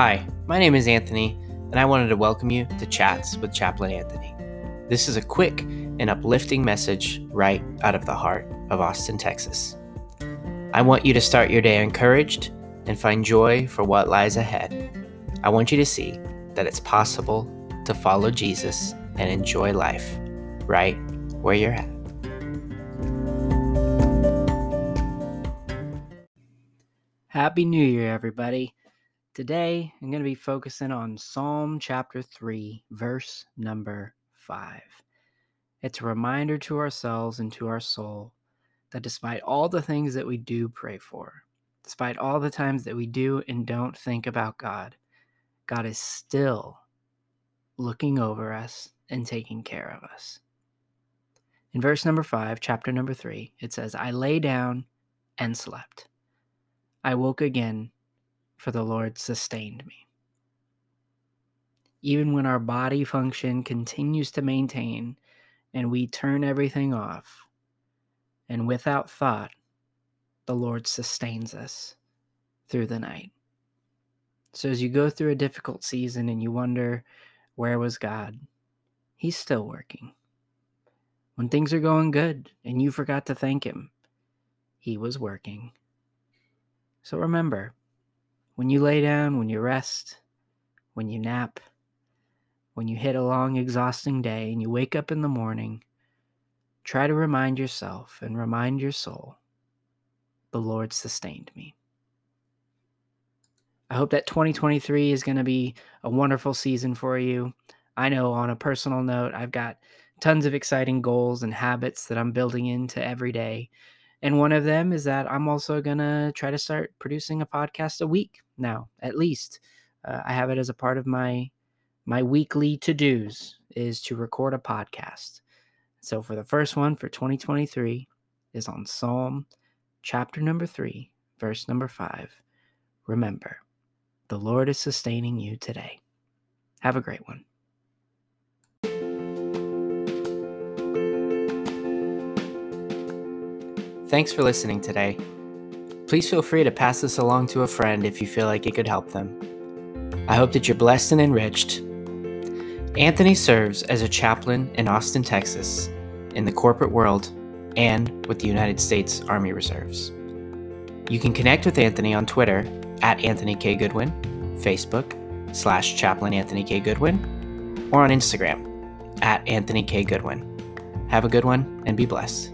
Hi, my name is Anthony, and I wanted to welcome you to Chats with Chaplain Anthony. This is a quick and uplifting message right out of the heart of Austin, Texas. I want you to start your day encouraged and find joy for what lies ahead. I want you to see that it's possible to follow Jesus and enjoy life right where you're at. Happy New Year, everybody. Today, I'm going to be focusing on Psalm chapter 3, verse number 5. It's a reminder to ourselves and to our soul that despite all the things that we do pray for, despite all the times that we do and don't think about God, God is still looking over us and taking care of us. In verse number 5, chapter number 3, it says, I lay down and slept. I woke again for the Lord sustained me. Even when our body function continues to maintain and we turn everything off, and without thought, the Lord sustains us through the night. So as you go through a difficult season and you wonder, where was God? He's still working. When things are going good and you forgot to thank Him, He was working. So remember, when you lay down, when you rest, when you nap, when you hit a long, exhausting day and you wake up in the morning, try to remind yourself and remind your soul the Lord sustained me. I hope that 2023 is going to be a wonderful season for you. I know on a personal note, I've got tons of exciting goals and habits that I'm building into every day. And one of them is that I'm also going to try to start producing a podcast a week now, at least. Uh, I have it as a part of my my weekly to-dos is to record a podcast. So for the first one for 2023 is on Psalm chapter number 3, verse number 5. Remember, the Lord is sustaining you today. Have a great one. Thanks for listening today. Please feel free to pass this along to a friend if you feel like it could help them. I hope that you're blessed and enriched. Anthony serves as a chaplain in Austin, Texas, in the corporate world, and with the United States Army Reserves. You can connect with Anthony on Twitter at Anthony K. Goodwin, Facebook slash Chaplain Anthony K. Goodwin, or on Instagram at Anthony K. Goodwin. Have a good one and be blessed.